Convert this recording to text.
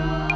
Lord.